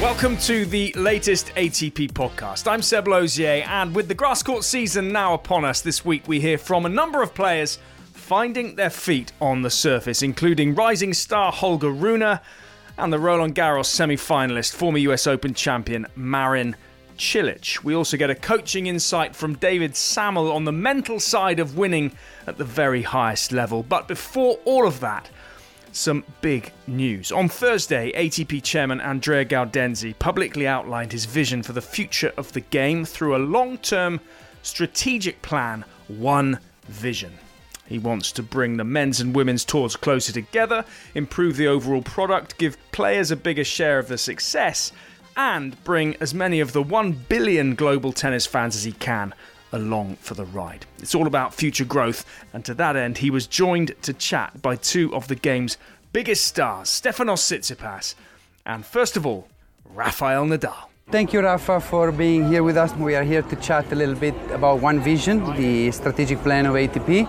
Welcome to the latest ATP podcast. I'm Seb Lauzier, and with the grass court season now upon us, this week we hear from a number of players finding their feet on the surface, including rising star Holger Rune and the Roland Garros semi finalist, former US Open champion Marin Cilic. We also get a coaching insight from David Sammel on the mental side of winning at the very highest level. But before all of that, some big news. On Thursday, ATP chairman Andrea Gaudenzi publicly outlined his vision for the future of the game through a long term strategic plan, One Vision. He wants to bring the men's and women's tours closer together, improve the overall product, give players a bigger share of the success, and bring as many of the 1 billion global tennis fans as he can along for the ride. It's all about future growth, and to that end, he was joined to chat by two of the game's biggest stars, Stefanos Tsitsipas, and first of all, Rafael Nadal. Thank you, Rafa, for being here with us. We are here to chat a little bit about One Vision, the strategic plan of ATP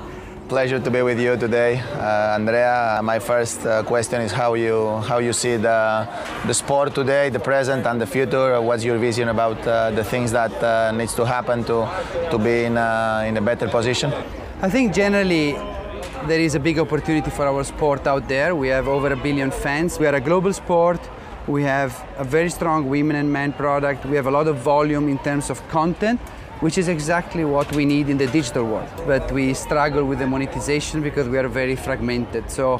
pleasure to be with you today, uh, Andrea. My first uh, question is how you how you see the the sport today, the present and the future. What's your vision about uh, the things that uh, needs to happen to to be in a, in a better position? I think generally there is a big opportunity for our sport out there. We have over a billion fans. We are a global sport. We have a very strong women and men product. We have a lot of volume in terms of content which is exactly what we need in the digital world. But we struggle with the monetization because we are very fragmented. So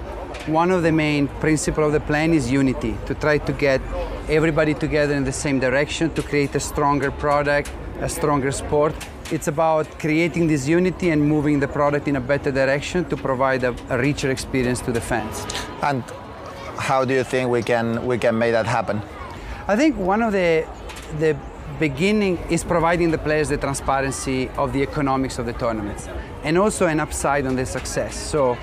one of the main principles of the plan is unity, to try to get everybody together in the same direction to create a stronger product, a stronger sport. It's about creating this unity and moving the product in a better direction to provide a, a richer experience to the fans. And how do you think we can we can make that happen? I think one of the the beginning is providing the players the transparency of the economics of the tournaments and also an upside on the success. So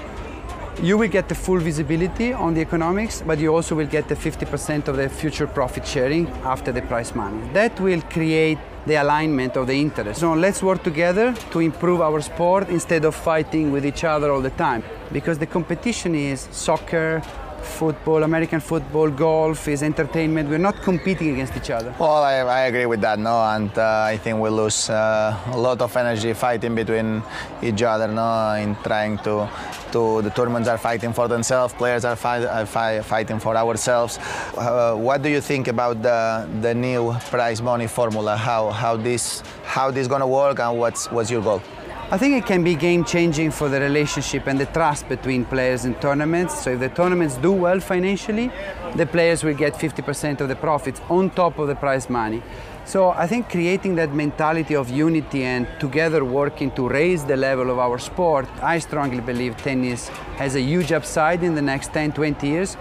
you will get the full visibility on the economics, but you also will get the 50% of the future profit sharing after the prize money. That will create the alignment of the interest. So let's work together to improve our sport instead of fighting with each other all the time. Because the competition is soccer, football, American football, golf is entertainment. We're not competing against each other. Well, I, I agree with that, no, and uh, I think we lose uh, a lot of energy fighting between each other, no, in trying to, to the tournaments are fighting for themselves, players are, fight, are fight, fighting for ourselves. Uh, what do you think about the the new prize money formula? How how this how this gonna work, and what's what's your goal? I think it can be game changing for the relationship and the trust between players and tournaments. So if the tournaments do well financially, the players will get 50% of the profits on top of the prize money. So I think creating that mentality of unity and together working to raise the level of our sport, I strongly believe tennis has a huge upside in the next 10, 20 years.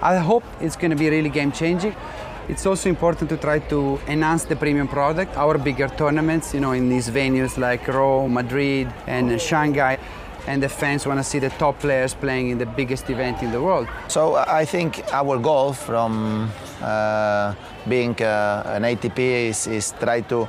I hope it's going to be really game changing. It's also important to try to enhance the premium product. Our bigger tournaments, you know, in these venues like Rome, Madrid, and Shanghai, and the fans want to see the top players playing in the biggest event in the world. So I think our goal from uh, being uh, an ATP is, is try to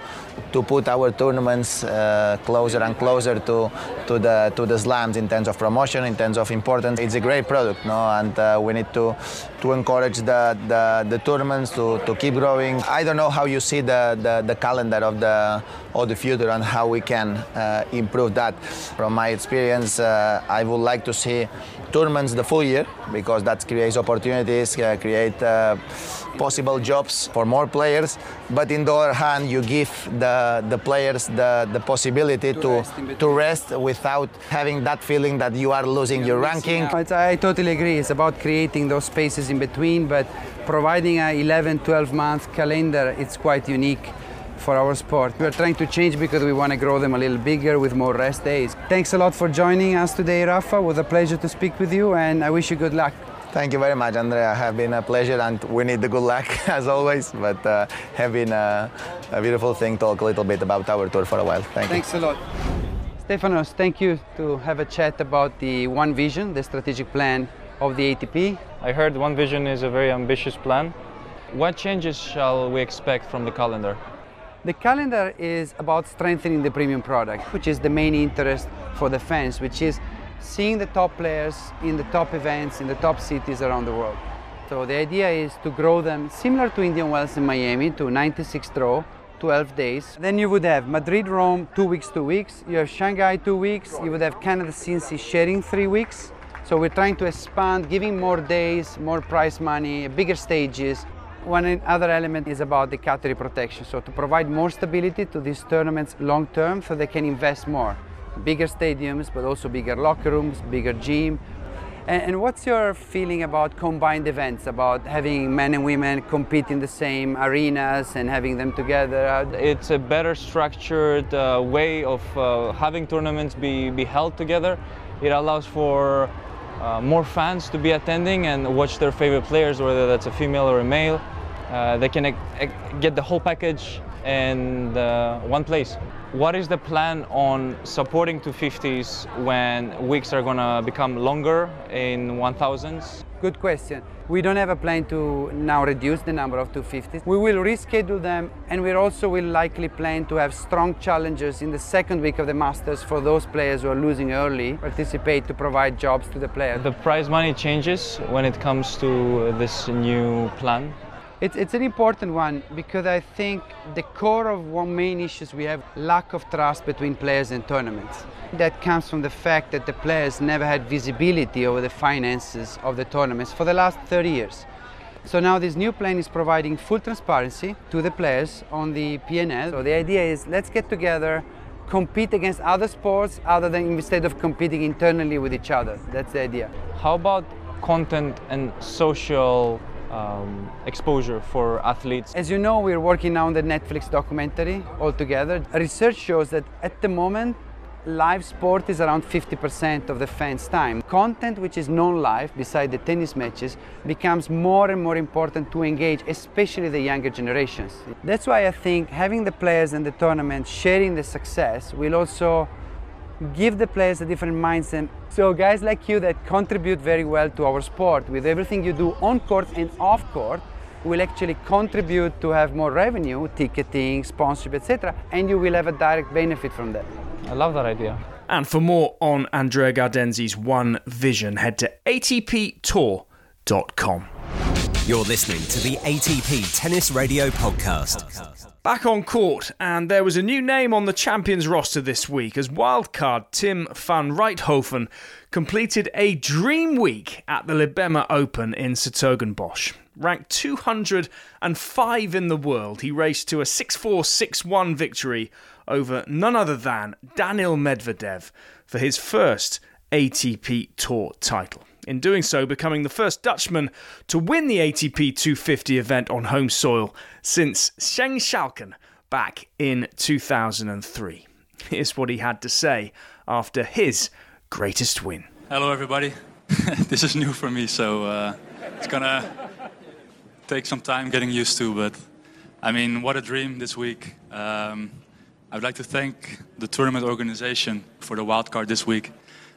to put our tournaments uh, closer and closer to to the to the slams in terms of promotion, in terms of importance. It's a great product, no, and uh, we need to to encourage the, the, the tournaments to, to keep growing. I don't know how you see the, the, the calendar of the of the future and how we can uh, improve that. From my experience, uh, I would like to see tournaments the full year because that creates opportunities, create possible jobs for more players. But in the other hand, you give the, the players the, the possibility to, to, rest, to rest without having that feeling that you are losing your ranking. I totally agree. It's about creating those spaces in between, but providing a 11, 12 month calendar, it's quite unique for our sport. We are trying to change because we want to grow them a little bigger with more rest days. Thanks a lot for joining us today, Rafa. It was a pleasure to speak with you, and I wish you good luck. Thank you very much, Andrea. Have been a pleasure, and we need the good luck as always. But uh, have been a, a, beautiful thing. Talk a little bit about our tour for a while. Thank Thanks you. Thanks a lot. Stefanos, thank you to have a chat about the One Vision, the strategic plan of the ATP. I heard One Vision is a very ambitious plan. What changes shall we expect from the calendar? The calendar is about strengthening the premium product, which is the main interest for the fans, which is seeing the top players in the top events in the top cities around the world. So the idea is to grow them similar to Indian Wells in Miami to 96 draw, 12 days. Then you would have Madrid, Rome, two weeks, two weeks. You have Shanghai, two weeks. You would have Canada, Cincy sharing three weeks. So we're trying to expand, giving more days, more prize money, bigger stages. One other element is about the category protection. So to provide more stability to these tournaments long term so they can invest more. Bigger stadiums, but also bigger locker rooms, bigger gym, and, and, what's your feeling about combined events, about having men and women compete in the same arenas and having them together? It's a better structured uh, way of uh, having tournaments be, be held together. It allows for uh, more fans to be attending and watch their favorite players, whether that's a female or a male. Uh, they can get the whole package in uh, one place. What is the plan on supporting 250s when weeks are gonna become longer in 1000s? Good question. We don't have a plan to now reduce the number of 250s. We will reschedule them and we also will likely plan to have strong challengers in the second week of the Masters for those players who are losing early, participate to provide jobs to the players. The prize money changes when it comes to this new plan. It's, it's an important one because I think the core of one main issues we have lack of trust between players and tournaments. That comes from the fact that the players never had visibility over the finances of the tournaments for the last 30 years. So now this new plan is providing full transparency to the players on the P&L. So the idea is let's get together, compete against other sports other than instead of competing internally with each other. That's the idea. How about content and social um, exposure for athletes. As you know, we're working now on the Netflix documentary altogether. Research shows that at the moment, live sport is around 50% of the fans' time. Content which is non-live, beside the tennis matches, becomes more and more important to engage, especially the younger generations. That's why I think having the players and the tournament sharing the success will also give the players a different mindset. So guys like you that contribute very well to our sport with everything you do on court and off court will actually contribute to have more revenue, ticketing, sponsorship, etc. And you will have a direct benefit from that. I love that idea. And for more on Andrea Gaudenzi's One Vision, head to atptour.com. You're listening to the ATP Tennis Radio Podcast. Back on court, and there was a new name on the champions roster this week as wildcard Tim van Rijthoven completed a dream week at the Libema Open in Bosch. Ranked 205 in the world, he raced to a 6 4 6 1 victory over none other than Daniil Medvedev for his first ATP Tour title in doing so, becoming the first Dutchman to win the ATP 250 event on home soil since Stijn Schalken back in 2003. Here's what he had to say after his greatest win. Hello, everybody. this is new for me, so uh, it's gonna take some time getting used to, but I mean, what a dream this week. Um, I'd like to thank the tournament organization for the wildcard this week.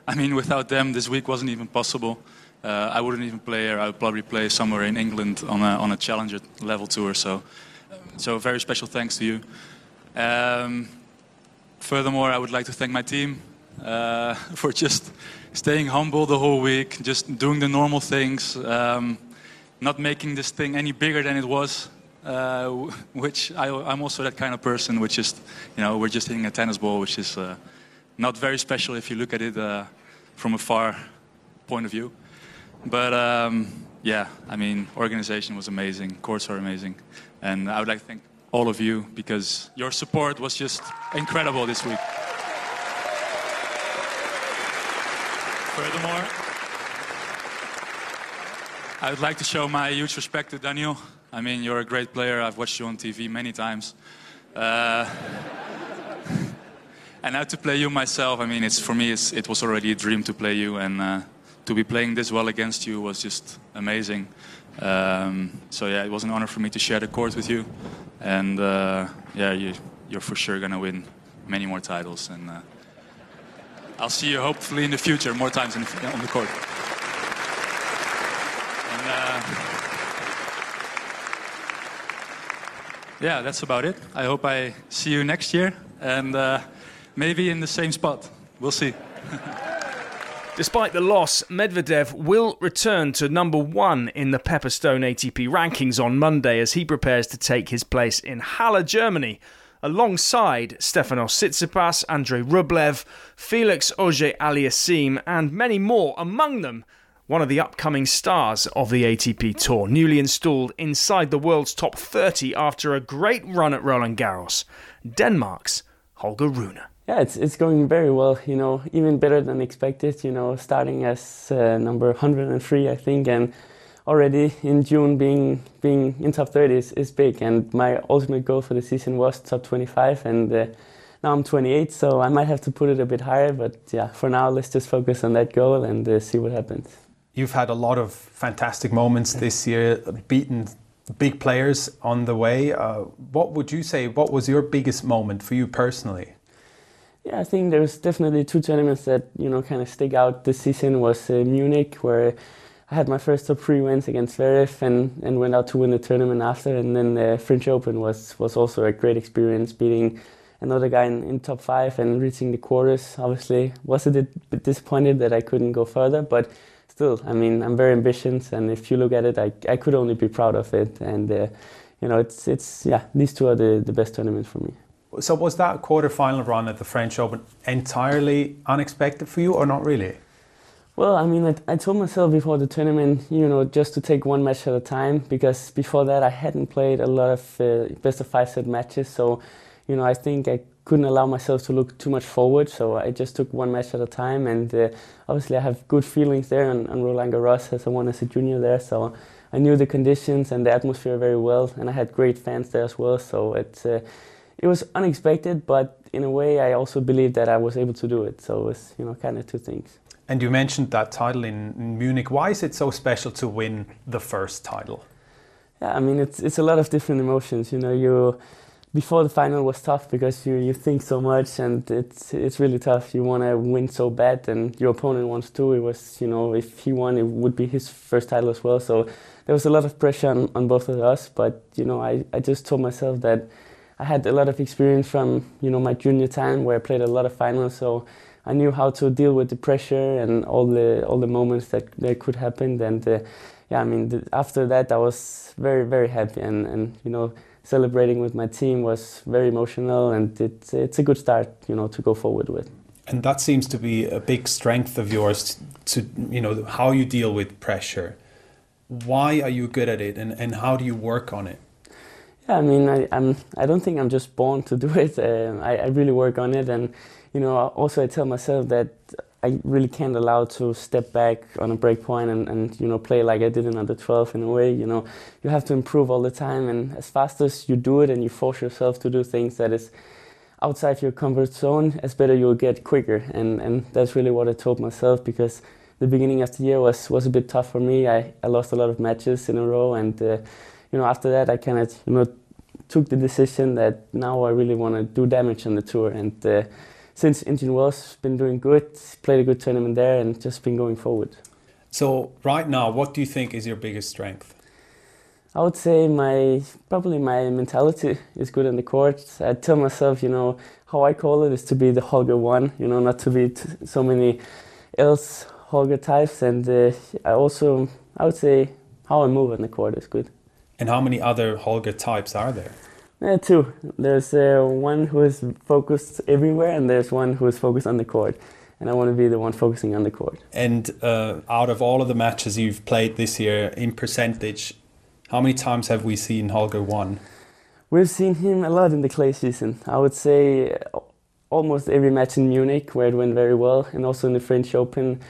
I mean, without them, this week wasn't even possible. Uh, I wouldn't even play here. I would probably play somewhere in England on a, on a challenger level tour. So, so very special thanks to you. Um, furthermore, I would like to thank my team uh, for just staying humble the whole week, just doing the normal things, um, not making this thing any bigger than it was. Uh, which I, am also that kind of person, which is, you know, we're just hitting a tennis ball, which is uh, not very special if you look at it uh, from a far point of view. But um, yeah, I mean, organization was amazing, courts are amazing, and I would like to thank all of you because your support was just incredible this week. Furthermore, I would like to show my huge respect to Daniel. I mean, you're a great player. I've watched you on TV many times. Uh, and now to play you myself, I mean, it's for me, it's, it was already a dream to play you, and uh, to be playing this well against you was just amazing. Um, so yeah, it was an honor for me to share the court with you, and uh, yeah, you, are for sure gonna win many more titles, and uh, I'll see you hopefully in the future more times the, on the court. And, uh, yeah, that's about it. I hope I see you next year, and uh, maybe in the same spot. We'll see. Despite the loss, Medvedev will return to number one in the Pepperstone ATP rankings on Monday as he prepares to take his place in Halle, Germany, alongside Stefanos Tsitsipas, Andrei Rublev, Felix Auger Aliassime, and many more, among them one of the upcoming stars of the ATP Tour, newly installed inside the world's top 30 after a great run at Roland Garros, Denmark's Holger Rune. Yeah, it's it's going very well. You know, even better than expected. You know, starting as uh, number 103, I think, and already in June being being in top 30 is, is big. And my ultimate goal for the season was top 25, and uh, now I'm 28, so I might have to put it a bit higher. But yeah, for now, let's just focus on that goal and uh, see what happens. You've had a lot of fantastic moments this year, beaten big players on the way. Uh, what would you say? What was your biggest moment for you personally? Yeah, I think there's definitely two tournaments that you know kind of stick out this season. Was uh, Munich, where I had my first top three wins against Zverev and, and went out to win the tournament after. And then the French Open was was also a great experience, beating another guy in, in top five and reaching the quarters. Obviously, was a bit disappointed that I couldn't go further, but still, I mean, I'm very ambitious, and if you look at it, I, I could only be proud of it. And uh, you know, it's it's yeah, these two are the, the best tournaments for me. So was that quarter-final run at the French Open entirely unexpected for you, or not really? Well, I mean, I, I, told myself before the tournament, you know, just to take one match at a time, because before that I hadn't played a lot of uh, best of five set matches. So, you know, I think I couldn't allow myself to look too much forward. So I just took one match at a time, and uh, obviously I have good feelings there on, on Roland Garros as I won as a junior there. So I knew the conditions and the atmosphere very well, and I had great fans there as well. So it's. Uh, it was unexpected, but in a way, I also believed that I was able to do it. So it was, you know, kind of two things. And you mentioned that title in, in Munich. Why is it so special to win the first title? Yeah, I mean, it's it's a lot of different emotions. You know, you before the final was tough because you, you think so much and it's it's really tough. You want to win so bad, and your opponent wants to. It was you know if he won, it would be his first title as well. So there was a lot of pressure on, on both of us. But you know, I, I just told myself that I had a lot of experience from you know my junior time where I played a lot of finals, so I knew how to deal with the pressure and all the all the moments that, that could happen. And uh, yeah, I mean the, after that I was very very happy and, and you know celebrating with my team was very emotional and it's it's a good start you know to go forward with. And that seems to be a big strength of yours to you know how you deal with pressure. Why are you good at it and, and how do you work on it? Yeah, I mean, I, I'm. I don't think I'm just born to do it. Um, I, I really work on it, and you know, also I tell myself that I really can't allow to step back on a break point and, and you know play like I did in under 12 in a way. You know, you have to improve all the time, and as fast as you do it and you force yourself to do things that is outside your comfort zone, as better you'll get quicker. And and that's really what I told myself because the beginning of the year was was a bit tough for me. I, I lost a lot of matches in a row and. Uh, you know, after that, I kind of, you know, took the decision that now I really want to do damage on the tour. And uh, since Indian Wells been doing good, played a good tournament there, and just been going forward. So right now, what do you think is your biggest strength? I would say my probably my mentality is good on the court. I tell myself, you know, how I call it is to be the Holger one, you know, not to be so many else Holger types. And uh, I also, I would say, how I move on the court is good. And how many other Holger types are there? Uh, two. There's uh, one who is focused everywhere, and there's one who is focused on the court. And I want to be the one focusing on the court. And uh, out of all of the matches you've played this year, in percentage, how many times have we seen Holger won? We've seen him a lot in the clay season. I would say almost every match in Munich, where it went very well, and also in the French Open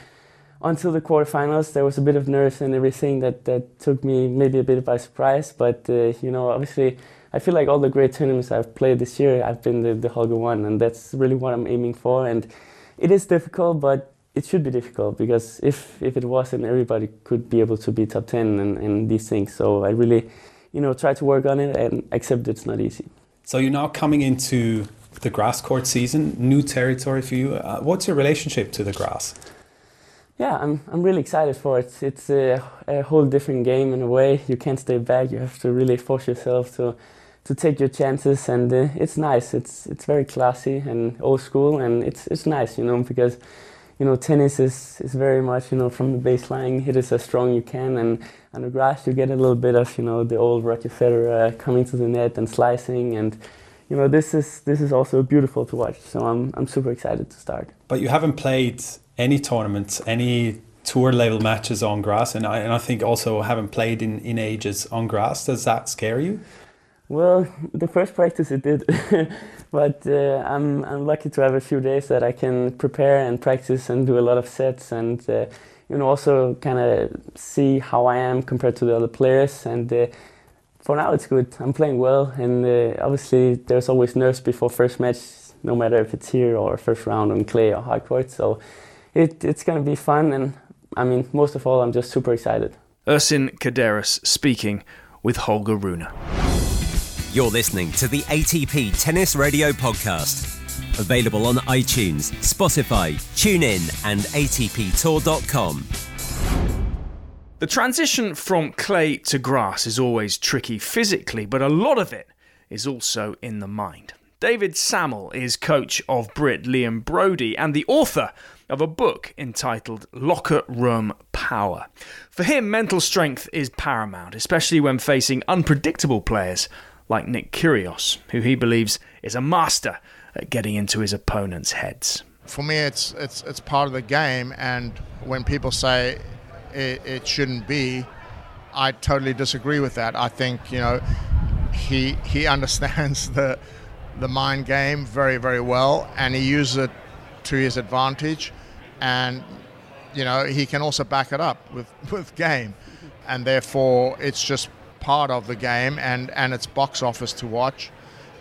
until the quarterfinals, there was a bit of nerves and everything that, that took me maybe a bit by surprise. But uh, you know, obviously, I feel like all the great tournaments I've played this year, I've been the, the Holger one, and that's really what I'm aiming for. And it is difficult, but it should be difficult because if if it wasn't, everybody could be able to be top ten and, and these things. So I really, you know, try to work on it and accept it's not easy. So you're now coming into the grass court season, new territory for you. Uh, what's your relationship to the grass? Yeah, I'm, I'm really excited for it. It's a, a, whole different game in a way. You can't stay back. You have to really force yourself to, to take your chances, and uh, it's nice. It's it's very classy and old school, and it's it's nice, you know, because you know, tennis is, is very much, you know, from the baseline, hit it as strong you can, and on the grass you get a little bit of, you know, the old Roger Federer coming to the net and slicing, and you know, this is this is also beautiful to watch. So I'm I'm super excited to start. But you haven't played any tournaments, any tour level matches on grass, and I, and I think also haven't played in, in ages on grass. Does that scare you? Well, the first practice it did, but uh, I'm I'm lucky to have a few days that I can prepare and practice and do a lot of sets and uh, you know also kind of see how I am compared to the other players and. Uh, for now, it's good. I'm playing well, and uh, obviously there's always nerves before first match, no matter if it's here or first round on clay or hard court. So it, it's going to be fun, and I mean, most of all, I'm just super excited. Ursin Caderas speaking with Holger Rune. You're listening to the ATP Tennis Radio Podcast. Available on iTunes, Spotify, TuneIn, and ATPTour.com. The transition from clay to grass is always tricky physically, but a lot of it is also in the mind. David Sammel is coach of Brit Liam Broady and the author of a book entitled Locker Room Power. For him, mental strength is paramount, especially when facing unpredictable players like Nick Kyrgios, who he believes is a master at getting into his opponent's heads. For me, it's it's it's part of the game, and when people say it, it shouldn't be, I totally disagree with that. I think you know he he understands the the mind game very very well, and he uses it to his advantage, and you know he can also back it up with with game, and therefore it's just part of the game, and and it's box office to watch,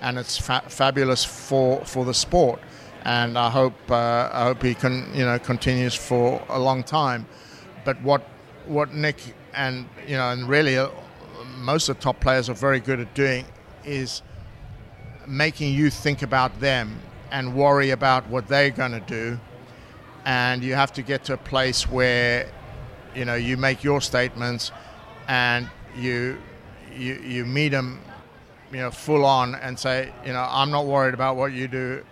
and it's fa- fabulous for for the sport, and I hope uh, I hope he can you know continues for a long time, but what what Nick and you know and really uh, most of the top players are very good at doing is making you think about them and worry about what they're going to do. And you have to get to a place where you know you make your statements and you you you meet them you know full on and say you know I'm not worried about what you do.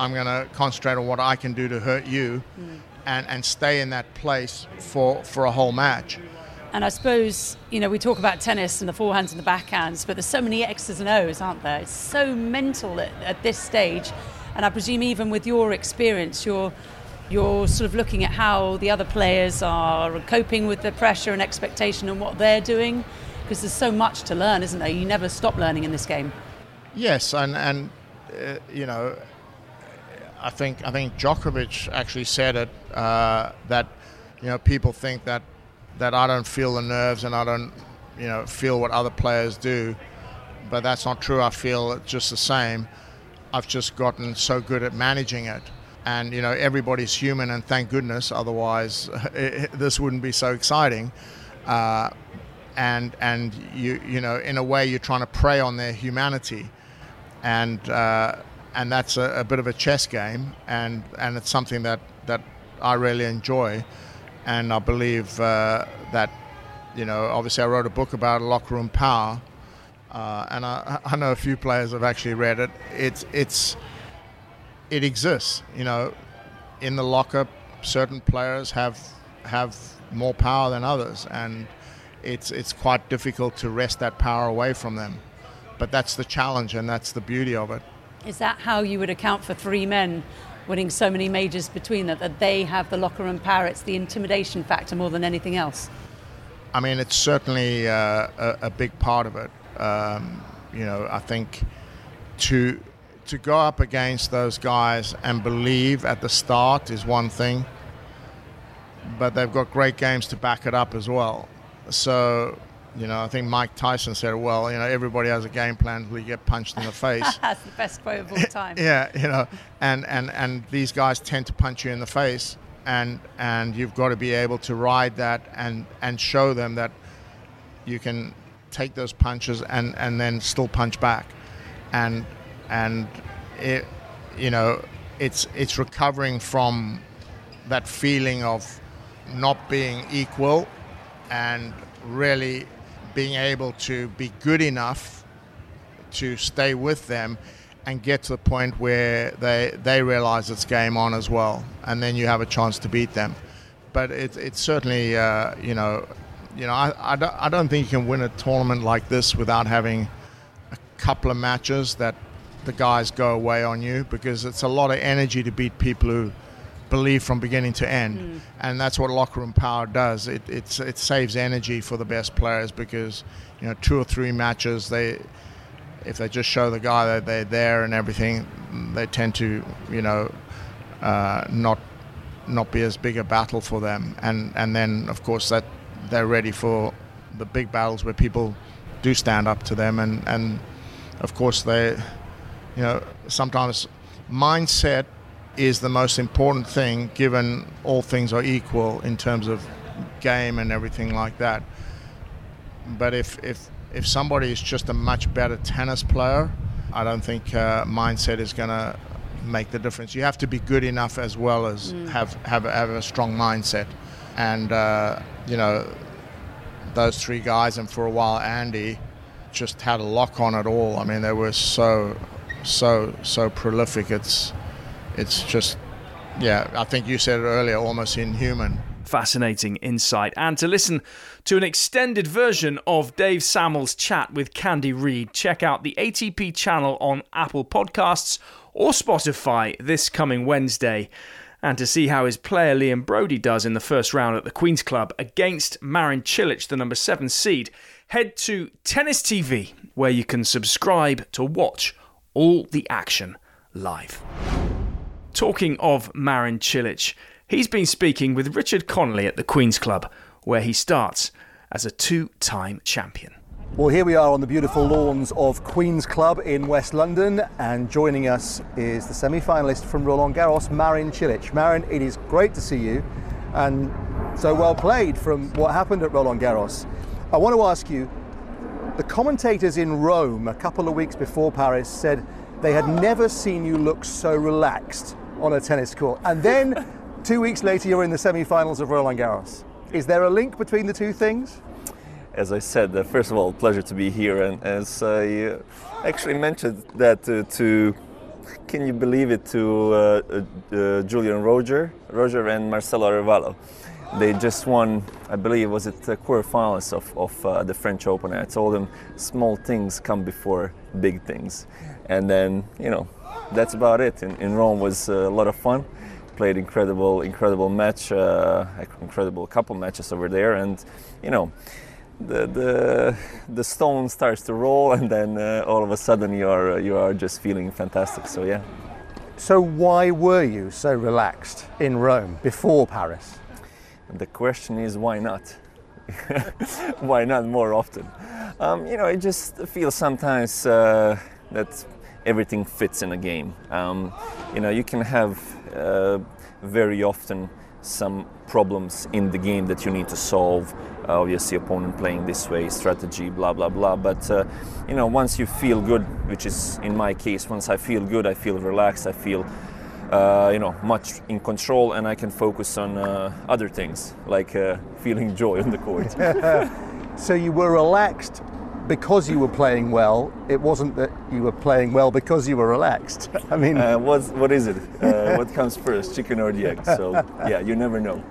I'm going to concentrate on what I can do to hurt you. Mm. And and stay in that place for for a whole match and I suppose, you know, we talk about tennis and the forehands and the backhands, but there's so many X's and O's, aren't there? It's so mental at, at this stage. And I presume even with your experience, you're you're sort of looking at how the other players are coping with the pressure and expectation and what they're doing because there's so much to learn isn't there you never stop learning in this game yes and and uh, you know I think I think Djokovic actually said it uh, that you know people think that that I don't feel the nerves and I don't, you know, feel what other players do. But that's not true. I feel it just the same. I've just gotten so good at managing it. And, you know, everybody's human, and thank goodness, otherwise, it, this wouldn't be so exciting. Uh, and, and you, you know, in a way, you're trying to prey on their humanity. And, uh, and that's a, a bit of a chess game, and, and it's something that, that I really enjoy and I believe uh, that you know obviously I wrote a book about locker room power, uh, and I, I, know a few players have actually read it. It's it's it exists. You know, in the locker, certain players have have more power than others, and it's it's quite difficult to wrest that power away from them. But that's the challenge, and that's the beauty of it. Is that how you would account for three men winning so many majors between them, that they have the locker room power. It's the intimidation factor more than anything else. I mean, it's certainly uh, a, a, big part of it. Um, you know, I think to to go up against those guys and believe at the start is one thing, but they've got great games to back it up as well. So you know, I think Mike Tyson said, "Well, you know, everybody has a game plan until you get punched in the face." That's the best quote of all time. yeah, you know, and, and and these guys tend to punch you in the face, and and you've got to be able to ride that and and show them that you can take those punches and and then still punch back, and and it, you know, it's it's recovering from that feeling of not being equal and really being able to be good enough to stay with them and get to the point where they they realize it's game on as well, and then you have a chance to beat them. But it, it's certainly uh, you know you know I, I, don't, I don't think you can win a tournament like this without having a couple of matches that the guys go away on you because it's a lot of energy to beat people who believe from beginning to end, mm. and that's what locker room power does. It it's, it saves energy for the best players because you know two or three matches they if they just show the guy that they're there and everything, they tend to you know uh, not not be as big a battle for them, and and then of course that they're ready for the big battles where people do stand up to them, and and of course they you know sometimes mindset is the most important thing given all things are equal in terms of game and everything like that. But if, if, if somebody is just a much better tennis player, I don't think uh, mindset is going to make the difference. You have to be good enough as well as mm. have, have, have a strong mindset. And, uh, you know, those three guys, and for a while, Andy, just had a lock on it all. I mean, they were so, so, so prolific. It's, it's just, yeah, I think you said earlier, almost inhuman. Fascinating insight. And to listen to an extended version of Dave Sammel's chat with Candy Reid, check out the ATP channel on Apple Podcasts or Spotify this coming Wednesday. And to see how his player Liam Broady does in the first round at the Queen's Club against Marin Cilic, the number seven seed, head to Tennis TV, where you can subscribe to watch all the action live. Talking of Marin Cilic, he's been speaking with Richard Connelly at the Queen's Club, where he starts as a two time champion. Well, here we are on the beautiful lawns of Queen's Club in West London, and joining us is the semi finalist from Roland Garros, Marin Cilic. Marin, it is great to see you, and so well played from what happened at Roland Garros. I want to ask you the commentators in Rome a couple of weeks before Paris said they had never seen you look so relaxed on a tennis court. And then two weeks later, you're in the semi finals of Roland Garros. Is there a link between the two things? As I said, uh, first of all, pleasure to be here. And as I uh, actually mentioned that uh, to, can you believe it, to uh, uh, uh, Julien Rojer, Rojer and Marcelo Arevalo. They just won, I believe, was it the quarterfinals of, of the French Open. I told them small things come before big things. And then, you know, that's about it. In, in Rome was a lot of fun. Played incredible, incredible match, uh, incredible couple matches over there, and you know, the the the stone starts to roll, and then uh, all of a sudden you are you are just feeling fantastic. So yeah. So why were you so relaxed in Rome before Paris? The question is why not? why not more often? Um, you know, I just feel sometimes uh, that everything fits in a game. Um, you know, you can have uh, very often some problems in the game that you need to solve. Uh, obviously, opponent playing this way, strategy, blah blah blah. But uh, you know, once you feel good, which is in my case, once I feel good, I feel relaxed, I feel. Uh, you know, much in control, and I can focus on uh, other things like uh, feeling joy on the court. so you were relaxed because you were playing well. It wasn't that you were playing well because you were relaxed. I mean, uh, what what is it? Uh, what comes first, chicken or the egg? So yeah, you never know.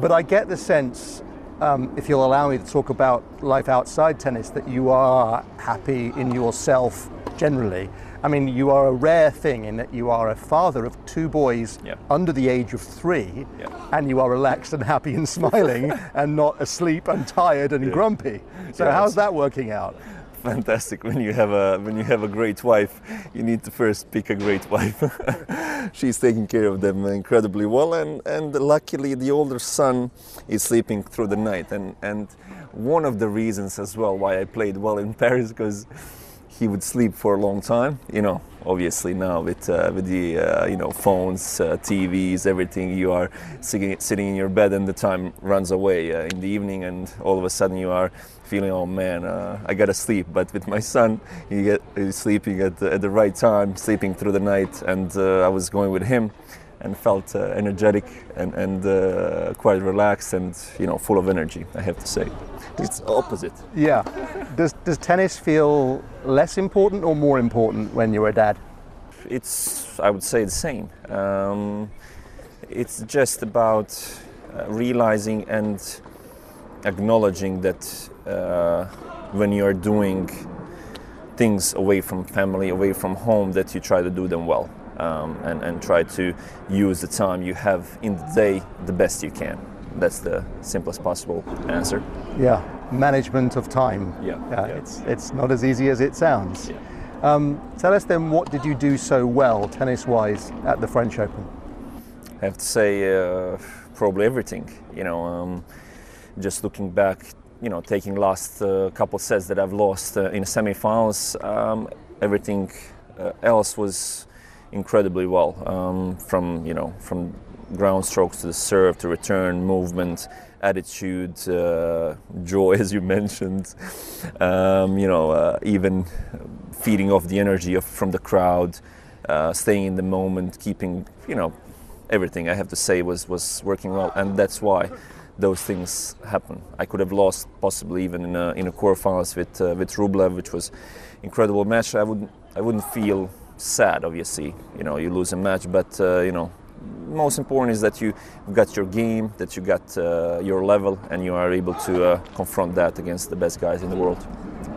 But I get the sense, um, if you'll allow me to talk about life outside tennis, that you are happy in yourself generally. I mean, you are a rare thing in that you are a father of two boys yep. under the age of three, yep. and you are relaxed and happy and smiling and not asleep and tired and yeah. grumpy. So, yeah, how's that working out? Fantastic. When you have a when you have a great wife, you need to first pick a great wife. She's taking care of them incredibly well, and and luckily the older son is sleeping through the night, and and one of the reasons as well why I played well in Paris because he would sleep for a long time. You know, obviously now with uh, with the uh, you know phones, uh, TVs, everything, you are sitting sitting in your bed and the time runs away uh, in the evening, and all of a sudden you are feeling, oh man, uh, I gotta sleep. But with my son, he get he's sleeping at the, at the right time, sleeping through the night, and uh, I was going with him. And felt energetic and, and quite relaxed and you know full of energy. I have to say it's opposite. Yeah. Does does tennis feel less important or more important when you're a dad? it's I would say the same. Um, it's just about uh, realizing and acknowledging that uh, when you are doing things away from family, away from home, that you try to do them well um, and, and try to use the time you have in the day the best you can. That's the simplest possible answer. Yeah, management of time. Yeah, yeah, yeah. It's, it's not as easy as it sounds. Um, tell us then, what did you do so well, tennis wise, at the French Open? I have to say, uh, probably everything. You know, um, just looking back, you know, taking last uh, couple sets that I've lost uh, in semi-finals, um, everything uh, else was incredibly well. Um, from you know, from ground strokes to the serve to return movement, attitude, uh, joy, as you mentioned. Um, you know, uh, even feeding off the energy of, from the crowd, uh, staying in the moment, keeping you know everything I have to say was was working well, and that's why those things happen. I could have lost possibly even in a, in a quarterfinals with uh, with Rublev, which was incredible match. I wouldn't I wouldn't feel sad. Obviously, you know you lose a match, but uh, you know most important is that you got your game, that you got uh, your level, and you are able to uh, confront that against the best guys in the world.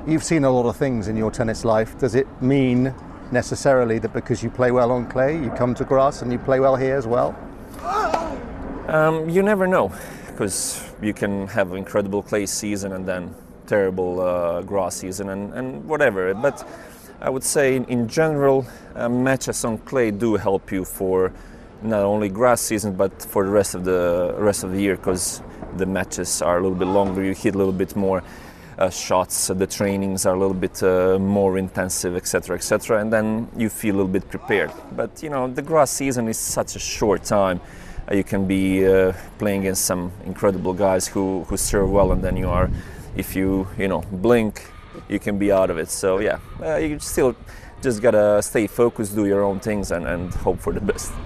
You've seen a lot of things in your tennis life. Does it mean necessarily that because you play well on clay, you come to grass and you play well here as well? Um, you never know, because you can have an incredible clay season and then terrible uh, grass season and, and whatever. But I would say in, general, uh, matches on clay do help you for not only grass season but for the rest of the rest of the year because the matches are a little bit longer. You hit a little bit more uh, shots. the trainings are a little bit uh, more intensive, etc., etc., and then you feel a little bit prepared. But you know, the grass season is such a short time. Uh, you can be uh, playing against some incredible guys who who serve well, and then you are, if you you know blink, you can be out of it. So yeah, uh, you still just gotta stay focused, do your own things, and, and hope for the best.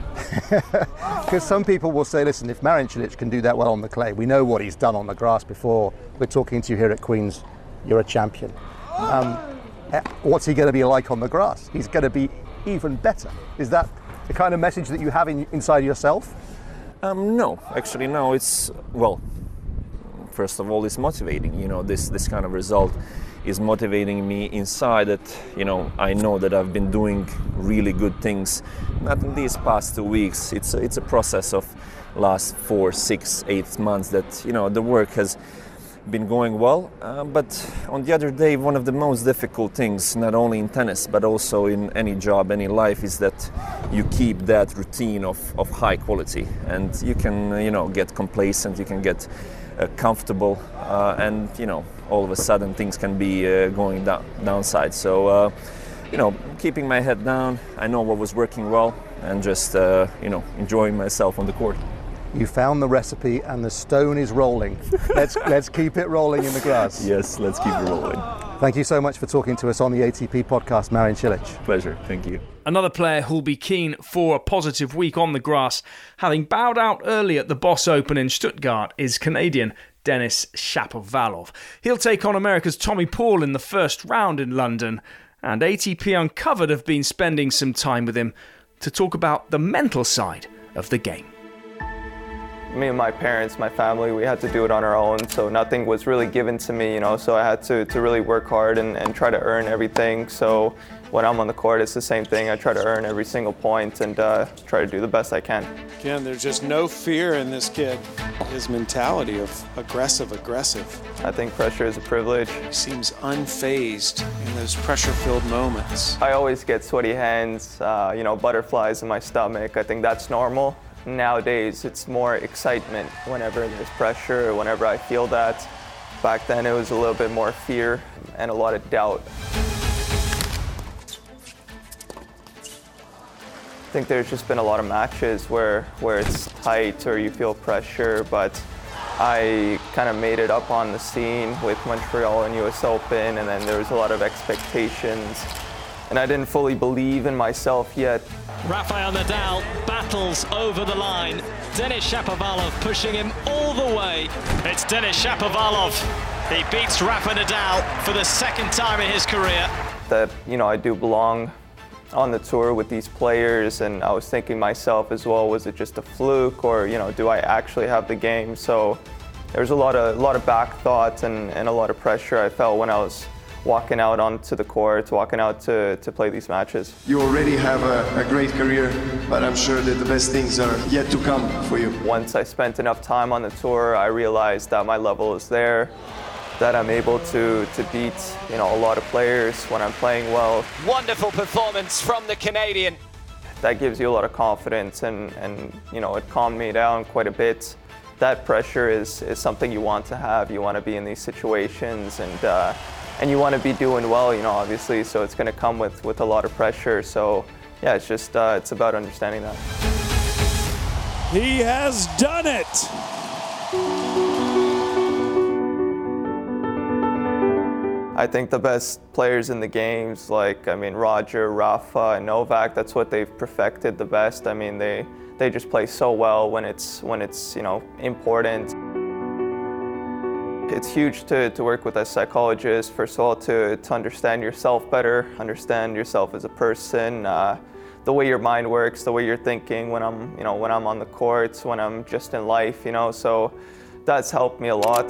Because some people will say, listen, if Marin Cilic can do that well on the clay, we know what he's done on the grass before. We're talking to you here at Queen's, you're a champion. Um, eh, what's he going to be like on the grass? He's going to be even better. Is that the kind of message that you have in, inside yourself? Um, no, actually, no. It's well. First of all, it's motivating. You know, this this kind of result is motivating me inside. That you know, I know that I've been doing really good things. Not in these past two weeks. It's a, it's a process of last four, six, eight months. That you know, the work has been going well. Uh, but on the other day, one of the most difficult things, not only in tennis but also in any job, any life, is that you keep that routine of, of high quality, and you can you know get complacent, you can get comfortable, uh, and you know all of a sudden things can be uh, going down, downside. So. Uh, you know, keeping my head down, I know what was working well, and just you know enjoying myself on the court. You found the recipe and the stone is rolling. Let's, let's keep it rolling in the grass. Yes, let's keep it rolling. Thank you so much for talking to us on the ATP podcast, Marin Cilic. Pleasure. Thank you. Another player who'll be keen for a positive week on the grass, having bowed out early at the Boss Open in Stuttgart, is Canadian Denis Shapovalov. He'll take on America's Tommy Paul in the first round in London, and ATP Uncovered have been spending some time with him to talk about the mental side of the game me and my parents, my family, we had to do it on our own. So nothing was really given to me, you know. So I had to, to really work hard and, and try to earn everything. So when I'm on the court, it's the same thing. I try to earn every single point and uh, try to do the best I can. Again, there's just no fear in this kid. His mentality of aggressive, aggressive. I think pressure is a privilege. He seems unfazed in those pressure-filled moments. I always get sweaty hands, uh, you know, butterflies in my stomach. I think that's normal. Nowadays, it's more excitement whenever there's pressure, whenever I feel that. Back then, it was a little bit more fear and a lot of doubt. I think there's just been a lot of matches where, where it's tight or you feel pressure, but I kind of made it up on the scene with Montreal and US Open, and then there was a lot of expectations. And I didn't fully believe in myself yet. Rafael Nadal battles over the line. Denis Shapovalov pushing him all the way. It's Denis Shapovalov. He beats Rafa Nadal for the second time in his career. That, you know, I do belong on the tour with these players, and I was thinking myself as well, was it just a fluke, or you know, do I actually have the game? So there was a lot of a lot of back thoughts and, and a lot of pressure I felt when I was walking out onto the court, walking out to, to play these matches. You already have a, a, great career, but I'm sure that the best things are yet to come for you. Once I spent enough time on the tour, I realized that my level is there, that I'm able to, to beat you know, a lot of players when I'm playing well. Wonderful performance from the Canadian. That gives you a lot of confidence and, and you know, it calmed me down quite a bit. That pressure is, is something you want to have. You want to be in these situations and uh, and you want to be doing well, you know, obviously. So it's going to come with with a lot of pressure. So yeah, it's just uh, it's about understanding that. He has done it. I think the best players in the games, like I mean Roger, Rafa, and Novak, that's what they've perfected the best. I mean they they just play so well when it's when it's you know important. It's huge to, to work with a psychologist, first of all, to, to understand yourself better, understand yourself as a person, uh, the way your mind works, the way you're thinking when I'm, you know, when I'm on the courts, when I'm just in life, you know, so that's helped me a lot.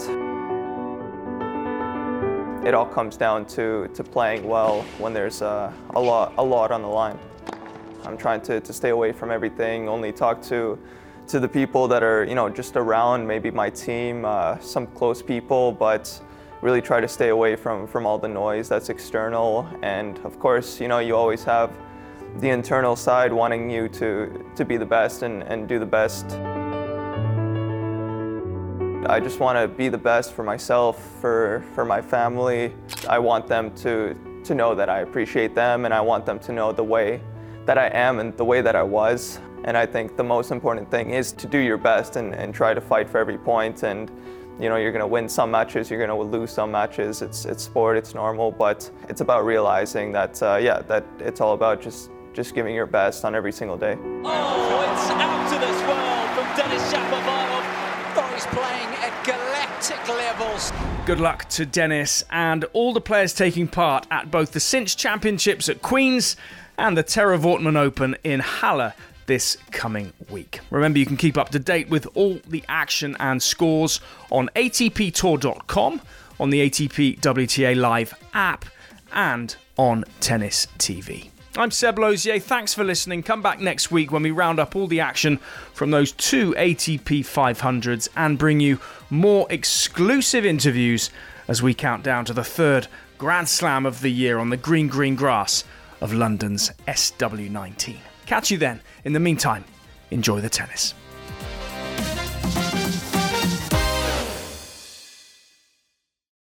It all comes down to, to playing well when there's uh, a, lot, a lot on the line. I'm trying to, to stay away from everything, only talk to to the people that are, you know, just around, maybe my team, uh, some close people, but really try to stay away from, from all the noise that's external. And of course, you know, you always have the internal side wanting you to, to be the best and, and do the best. I just want to be the best for myself, for, for my family. I want them to, to know that I appreciate them and I want them to know the way that I am and the way that I was. And I think the most important thing is to do your best and, and try to fight for every point. And you know, you're going to win some matches, you're going to lose some matches. It's it's sport, it's normal, but it's about realizing that uh, yeah, that it's all about just just giving your best on every single day. Oh, it's out to this world from Denis Shapovalov. Oh, he's playing at galactic levels. Good luck to Denis and all the players taking part at both the Cinch Championships at Queen's and the Terra Wortmann Open in Halle this coming week. Remember, you can keep up to date with all the action and scores on ATPTour.com, on the ATP WTA Live app, and on Tennis TV. I'm Seb Lauzier. Thanks for listening. Come back next week when we round up all the action from those two ATP 500s and bring you more exclusive interviews as we count down to the third Grand Slam of the year on the green, green grass of London's SW19. Catch you then. In the meantime, enjoy the tennis.